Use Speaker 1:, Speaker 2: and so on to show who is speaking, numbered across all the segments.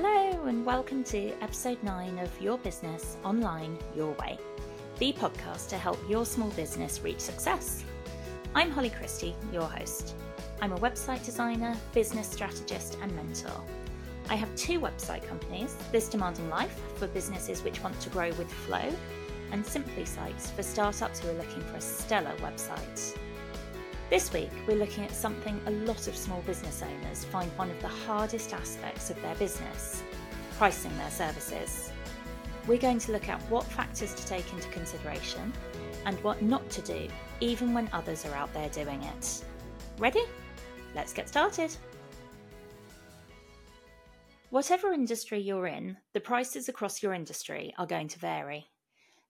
Speaker 1: Hello, and welcome to episode 9 of Your Business Online Your Way, the podcast to help your small business reach success. I'm Holly Christie, your host. I'm a website designer, business strategist, and mentor. I have two website companies This Demanding Life for businesses which want to grow with flow, and Simply Sites for startups who are looking for a stellar website. This week, we're looking at something a lot of small business owners find one of the hardest aspects of their business pricing their services. We're going to look at what factors to take into consideration and what not to do, even when others are out there doing it. Ready? Let's get started. Whatever industry you're in, the prices across your industry are going to vary.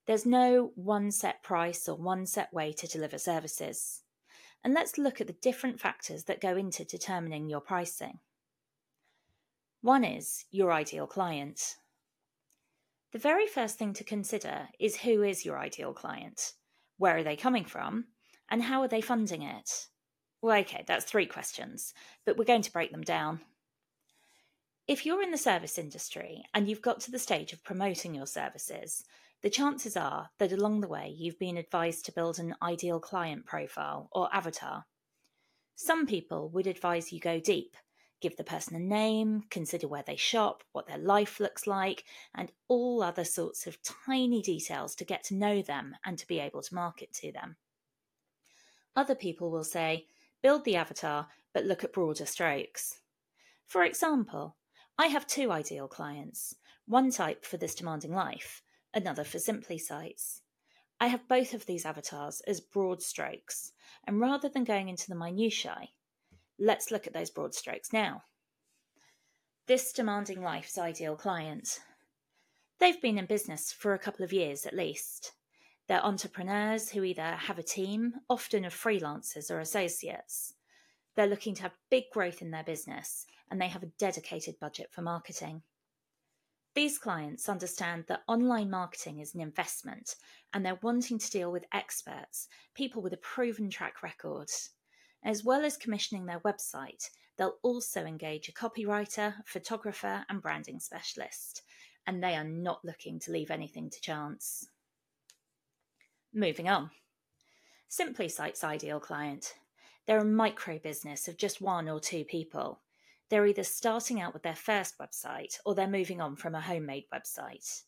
Speaker 1: There's no one set price or one set way to deliver services and let's look at the different factors that go into determining your pricing. One is your ideal client. The very first thing to consider is who is your ideal client? Where are they coming from? And how are they funding it? Well, okay, that's three questions, but we're going to break them down. If you're in the service industry and you've got to the stage of promoting your services, the chances are that along the way you've been advised to build an ideal client profile or avatar. Some people would advise you go deep, give the person a name, consider where they shop, what their life looks like, and all other sorts of tiny details to get to know them and to be able to market to them. Other people will say, build the avatar, but look at broader strokes. For example, I have two ideal clients one type for this demanding life, another for Simply Sites. I have both of these avatars as broad strokes, and rather than going into the minutiae, let's look at those broad strokes now. This demanding life's ideal client. They've been in business for a couple of years at least. They're entrepreneurs who either have a team, often of freelancers or associates. They're looking to have big growth in their business and they have a dedicated budget for marketing. These clients understand that online marketing is an investment and they're wanting to deal with experts, people with a proven track record. As well as commissioning their website, they'll also engage a copywriter, photographer, and branding specialist, and they are not looking to leave anything to chance. Moving on. Simply Site's ideal client. They're a micro business of just one or two people they're either starting out with their first website or they're moving on from a homemade website.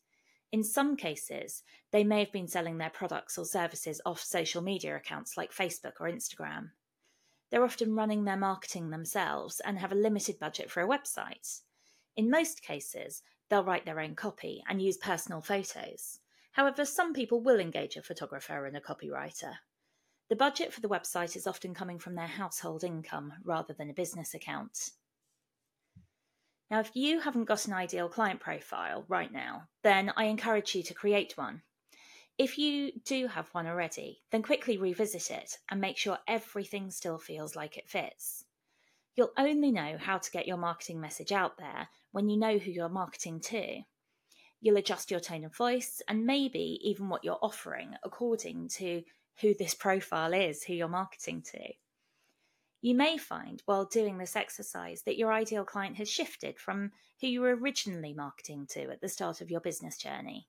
Speaker 1: In some cases, they may have been selling their products or services off social media accounts like Facebook or Instagram. They're often running their marketing themselves and have a limited budget for a website. In most cases, they'll write their own copy and use personal photos. However, some people will engage a photographer and a copywriter. The budget for the website is often coming from their household income rather than a business account. Now, if you haven't got an ideal client profile right now, then I encourage you to create one. If you do have one already, then quickly revisit it and make sure everything still feels like it fits. You'll only know how to get your marketing message out there when you know who you're marketing to. You'll adjust your tone of voice and maybe even what you're offering according to who this profile is, who you're marketing to. You may find while doing this exercise that your ideal client has shifted from who you were originally marketing to at the start of your business journey.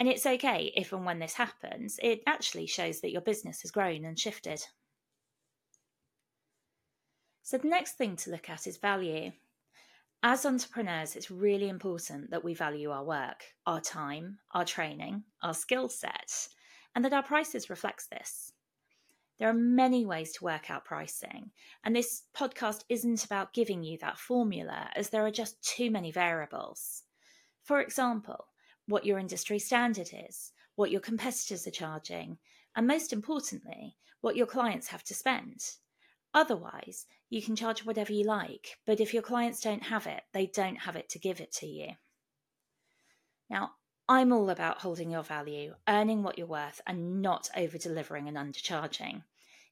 Speaker 1: And it's okay if and when this happens, it actually shows that your business has grown and shifted. So, the next thing to look at is value. As entrepreneurs, it's really important that we value our work, our time, our training, our skill set, and that our prices reflect this. There are many ways to work out pricing, and this podcast isn't about giving you that formula as there are just too many variables. For example, what your industry standard is, what your competitors are charging, and most importantly, what your clients have to spend. Otherwise, you can charge whatever you like, but if your clients don't have it, they don't have it to give it to you. Now, I'm all about holding your value, earning what you're worth, and not over delivering and undercharging.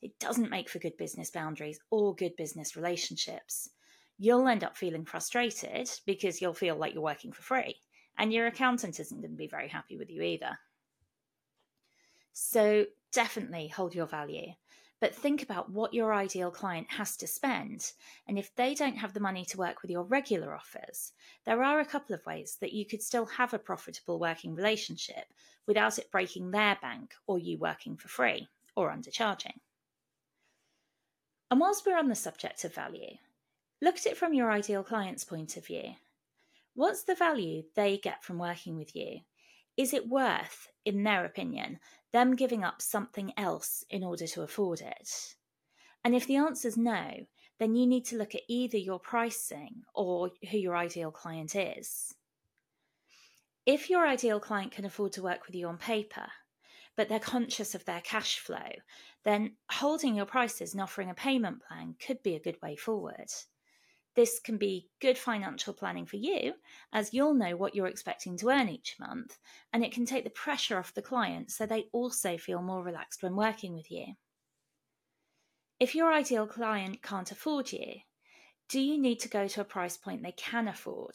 Speaker 1: It doesn't make for good business boundaries or good business relationships. You'll end up feeling frustrated because you'll feel like you're working for free, and your accountant isn't going to be very happy with you either. So, definitely hold your value, But think about what your ideal client has to spend. And if they don't have the money to work with your regular offers, there are a couple of ways that you could still have a profitable working relationship without it breaking their bank or you working for free or undercharging. And whilst we're on the subject of value, look at it from your ideal client's point of view. What's the value they get from working with you? Is it worth, in their opinion, them giving up something else in order to afford it? And if the answer is no, then you need to look at either your pricing or who your ideal client is. If your ideal client can afford to work with you on paper, but they're conscious of their cash flow, then holding your prices and offering a payment plan could be a good way forward. This can be good financial planning for you, as you'll know what you're expecting to earn each month, and it can take the pressure off the client so they also feel more relaxed when working with you. If your ideal client can't afford you, do you need to go to a price point they can afford,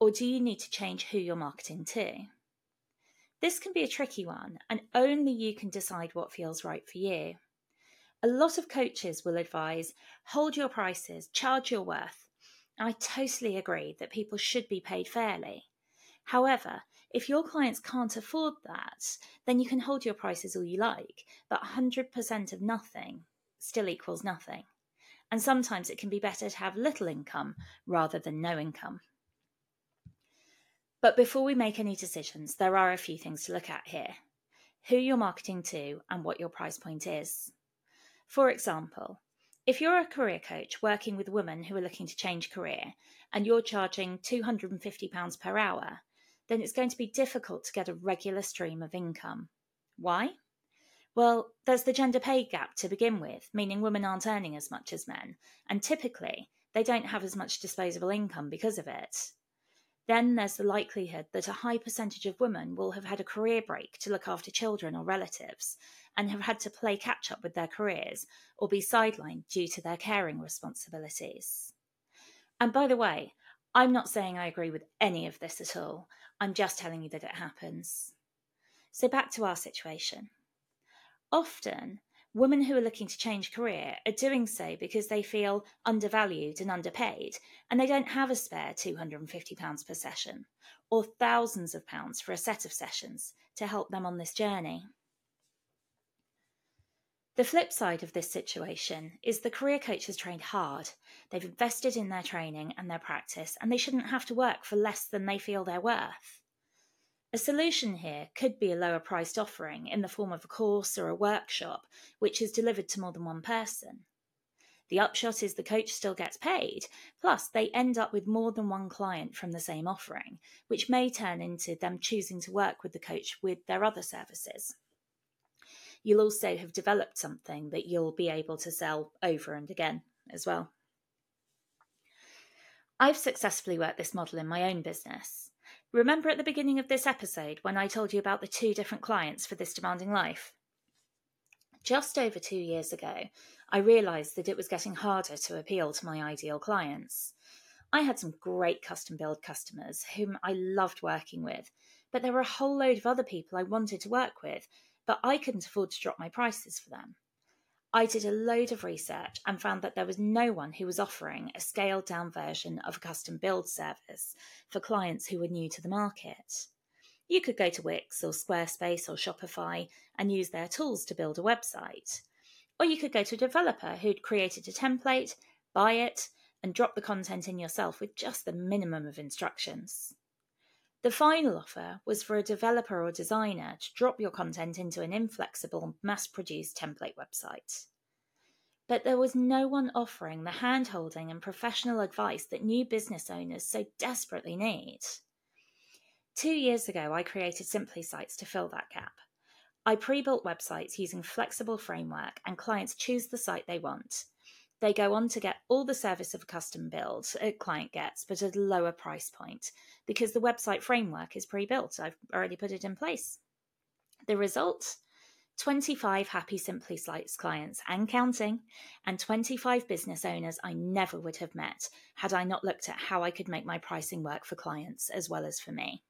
Speaker 1: or do you need to change who you're marketing to? This can be a tricky one, and only you can decide what feels right for you. A lot of coaches will advise hold your prices, charge your worth, I totally agree that people should be paid fairly. However, if your clients can't afford that, then you can hold your prices all you like, but 100% of nothing still equals nothing. And sometimes it can be better to have little income rather than no income. But before we make any decisions, there are a few things to look at here who you're marketing to and what your price point is. For example, if you're a career coach working with women who are looking to change career and you're charging £250 per hour, then it's going to be difficult to get a regular stream of income. Why? Well, there's the gender pay gap to begin with, meaning women aren't earning as much as men, and typically they don't have as much disposable income because of it. Then there's the likelihood that a high percentage of women will have had a career break to look after children or relatives, and have had to play catch up with their careers or be sidelined due to their caring responsibilities. And by the way, I'm not saying I agree with any of this at all. I'm just telling you that it happens. So, back to our situation. Often, women who are looking to change career are doing so because they feel undervalued and underpaid, and they don't have a spare £250 per session or thousands of pounds for a set of sessions to help them on this journey. The flip side of this situation is the career coach has trained hard. They've invested in their training and their practice, and they shouldn't have to work for less than they feel they're worth. A solution here could be a lower priced offering in the form of a course or a workshop, which is delivered to more than one person. The upshot is the coach still gets paid, plus, they end up with more than one client from the same offering, which may turn into them choosing to work with the coach with their other services you'll also have developed something that you'll be able to sell over and again as well. I've successfully worked this model in my own business. Remember at the beginning of this episode when I told you about the two different clients for this demanding life? Just over two years ago, I realised that it was getting harder to appeal to my ideal clients. I had some great custom build customers whom I loved working with, but there were a whole load of other people I wanted to work with but I couldn't afford to drop my prices for them. I did a load of research and found that there was no one who was offering a scaled down version of a custom build service for clients who were new to the market. You could go to Wix or Squarespace or Shopify and use their tools to build a website. Or you could go to a developer who'd created a template, buy it, and drop the content in yourself with just the minimum of instructions. The final offer was for a developer or designer to drop your content into an inflexible, mass produced template website. But there was no one offering the hand holding and professional advice that new business owners so desperately need. Two years ago, I created Simply Sites to fill that gap. I pre built websites using flexible framework, and clients choose the site they want. They go on to get all the service of a custom build a client gets, but at a lower price point because the website framework is pre built. I've already put it in place. The result 25 happy Simply Sites clients and counting, and 25 business owners I never would have met had I not looked at how I could make my pricing work for clients as well as for me.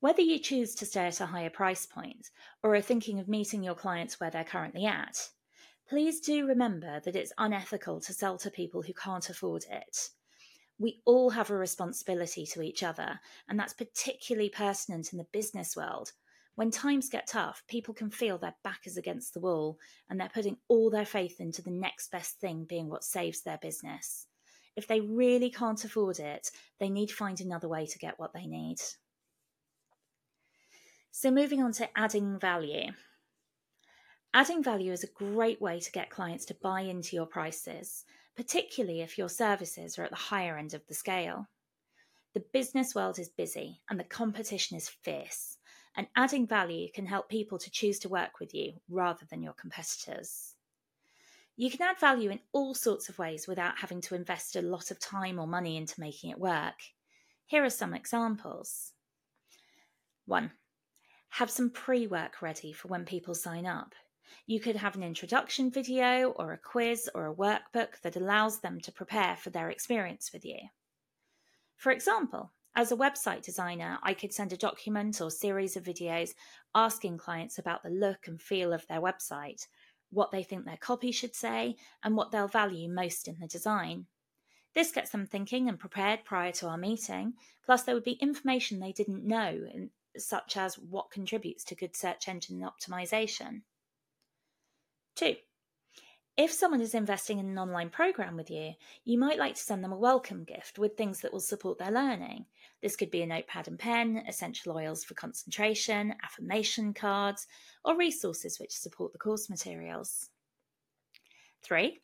Speaker 1: Whether you choose to stay at a higher price point or are thinking of meeting your clients where they're currently at, please do remember that it's unethical to sell to people who can't afford it. We all have a responsibility to each other, and that's particularly pertinent in the business world. When times get tough, people can feel their back is against the wall and they're putting all their faith into the next best thing being what saves their business. If they really can't afford it, they need to find another way to get what they need. So, moving on to adding value. Adding value is a great way to get clients to buy into your prices, particularly if your services are at the higher end of the scale. The business world is busy and the competition is fierce, and adding value can help people to choose to work with you rather than your competitors. You can add value in all sorts of ways without having to invest a lot of time or money into making it work. Here are some examples. 1 have some pre work ready for when people sign up. You could have an introduction video or a quiz or a workbook that allows them to prepare for their experience with you. For example, as a website designer, I could send a document or series of videos asking clients about the look and feel of their website, what they think their copy should say, and what they'll value most in the design. This gets them thinking and prepared prior to our meeting, plus, there would be information they didn't know such as what contributes to good search engine optimization. Two, if someone is investing in an online program with you, you might like to send them a welcome gift with things that will support their learning. This could be a notepad and pen, essential oils for concentration, affirmation cards, or resources which support the course materials. Three,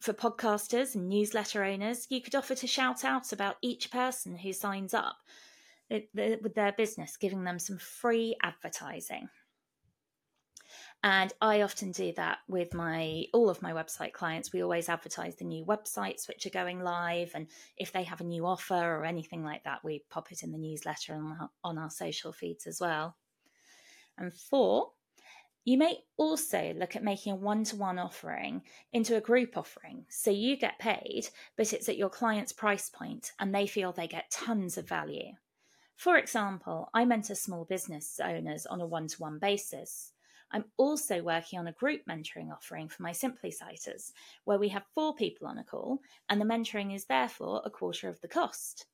Speaker 1: for podcasters and newsletter owners, you could offer to shout out about each person who signs up uh, with their business, giving them some free advertising. And I often do that with my all of my website clients. We always advertise the new websites which are going live, and if they have a new offer or anything like that, we pop it in the newsletter and on our social feeds as well. And four, you may also look at making a one to one offering into a group offering. So you get paid, but it's at your client's price point and they feel they get tons of value. For example, I mentor small business owners on a one to one basis. I'm also working on a group mentoring offering for my Simply Sighters, where we have four people on a call, and the mentoring is therefore a quarter of the cost.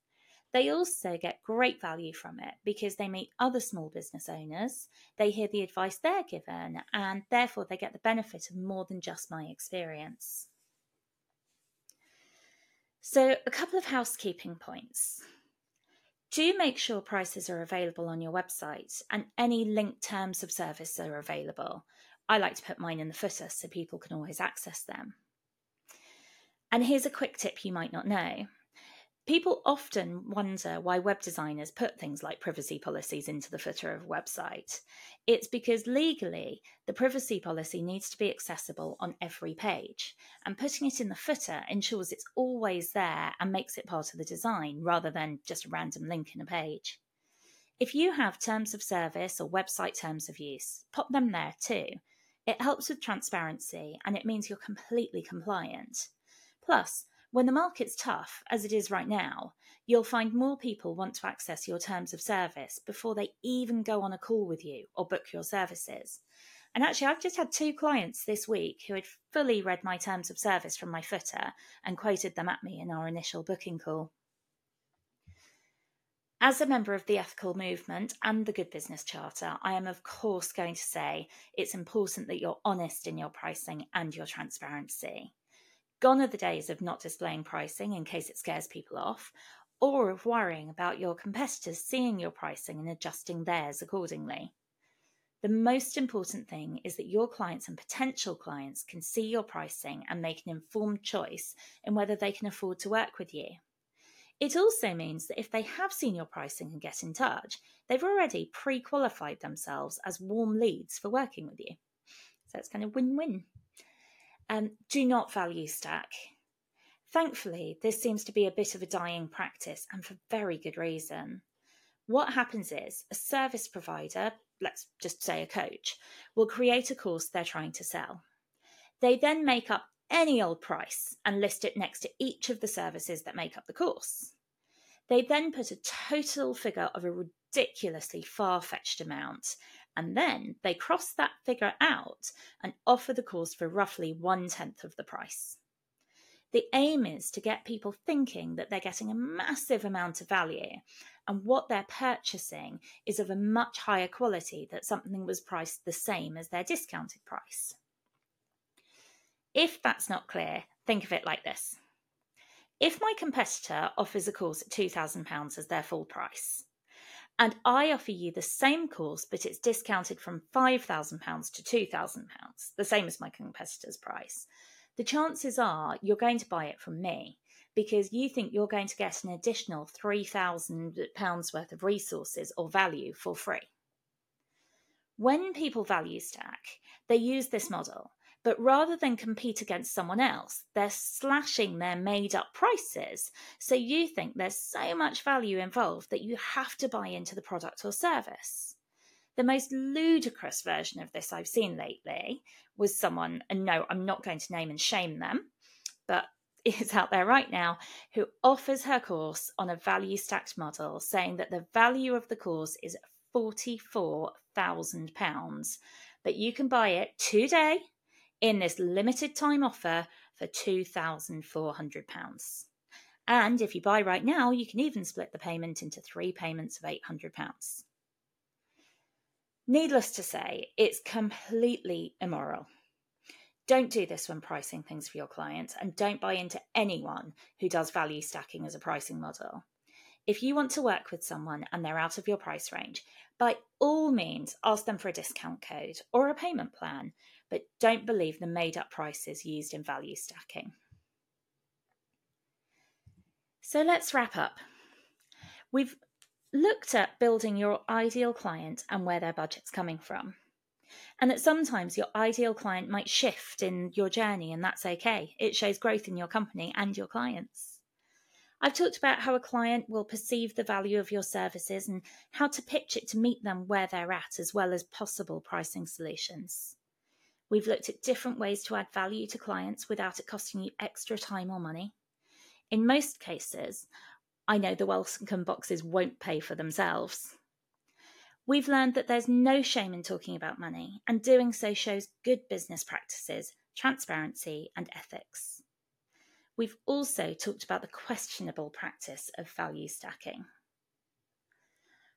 Speaker 1: They also get great value from it because they meet other small business owners, they hear the advice they're given, and therefore they get the benefit of more than just my experience. So, a couple of housekeeping points. Do make sure prices are available on your website and any linked terms of service are available. I like to put mine in the footer so people can always access them. And here's a quick tip you might not know People often wonder why web designers put things like privacy policies into the footer of a website. It's because legally, the privacy policy needs to be accessible on every page, and putting it in the footer ensures it's always there and makes it part of the design rather than just a random link in a page. If you have terms of service or website terms of use, pop them there too. It helps with transparency and it means you're completely compliant. Plus, when the market's tough, as it is right now, you'll find more people want to access your terms of service before they even go on a call with you or book your services. And actually, I've just had two clients this week who had fully read my terms of service from my footer and quoted them at me in our initial booking call. As a member of the ethical movement and the Good Business Charter, I am of course going to say it's important that you're honest in your pricing and your transparency. Gone are the days of not displaying pricing in case it scares people off, or of worrying about your competitors seeing your pricing and adjusting theirs accordingly. The most important thing is that your clients and potential clients can see your pricing and make an informed choice in whether they can afford to work with you. It also means that if they have seen your pricing and get in touch, they've already pre qualified themselves as warm leads for working with you. So it's kind of win win um, do not value stack. Thankfully, this seems to be a bit of a dying practice and for very good reason. What happens is a service provider, let's just say a coach, will create a course they're trying to sell. They then make up any old price and list it next to each of the services that make up the course. They then put a total figure of a ridiculously far fetched amount. And then they cross that figure out and offer the course for roughly one tenth of the price. The aim is to get people thinking that they're getting a massive amount of value and what they're purchasing is of a much higher quality that something was priced the same as their discounted price. If that's not clear, think of it like this. If my competitor offers a course at £2,000 as their full price, and I offer you the same course but it's discounted from £5,000 to £2,000, the same as my competitor's price, the chances are you're going to buy it from me because you think you're going to get an additional £3,000 worth of resources or value for free. When people value stack, they use this model, but rather than compete against someone else, they're slashing their made up prices. So you think there's so much value involved that you have to buy into the product or service. The most ludicrous version of this I've seen lately was someone, and no, I'm not going to name and shame them, but is out there right now who offers her course on a value stacked model, saying that the value of the course is £44,000, but you can buy it today in this limited time offer for £2,400. And if you buy right now, you can even split the payment into three payments of £800. Needless to say, it's completely immoral don't do this when pricing things for your clients and don't buy into anyone who does value stacking as a pricing model. If you want to work with someone and they're out of your price range, by all means ask them for a discount code or a payment plan, but don't believe the made up prices used in value stacking. So let's wrap up. We've looked at building your ideal client and where their budget's coming from and that sometimes your ideal client might shift in your journey, and that's okay. It shows growth in your company and your clients. I've talked about how a client will perceive the value of your services and how to pitch it to meet them where they're at, as well as possible pricing solutions. We've looked at different ways to add value to clients without it costing you extra time or money. In most cases, I know the welcome boxes won't pay for themselves. We've learned that there's no shame in talking about money, and doing so shows good business practices, transparency, and ethics. We've also talked about the questionable practice of value stacking.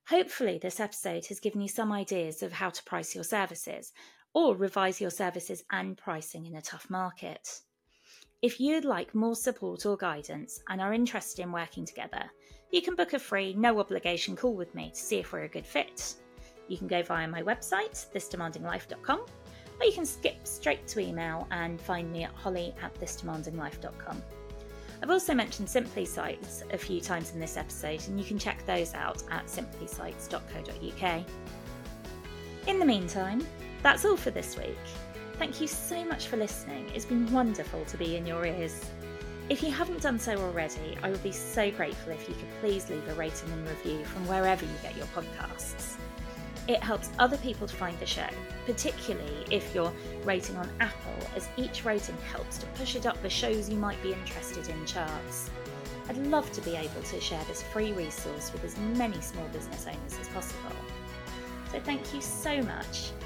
Speaker 1: Hopefully, this episode has given you some ideas of how to price your services or revise your services and pricing in a tough market. If you'd like more support or guidance and are interested in working together, you can book a free, no obligation call with me to see if we're a good fit. You can go via my website, thisdemandinglife.com, or you can skip straight to email and find me at holly at thisdemandinglife.com. I've also mentioned Simply Sites a few times in this episode, and you can check those out at simplysites.co.uk. In the meantime, that's all for this week. Thank you so much for listening. It's been wonderful to be in your ears. If you haven't done so already, I would be so grateful if you could please leave a rating and review from wherever you get your podcasts. It helps other people to find the show, particularly if you're rating on Apple, as each rating helps to push it up the shows you might be interested in charts. I'd love to be able to share this free resource with as many small business owners as possible. So thank you so much,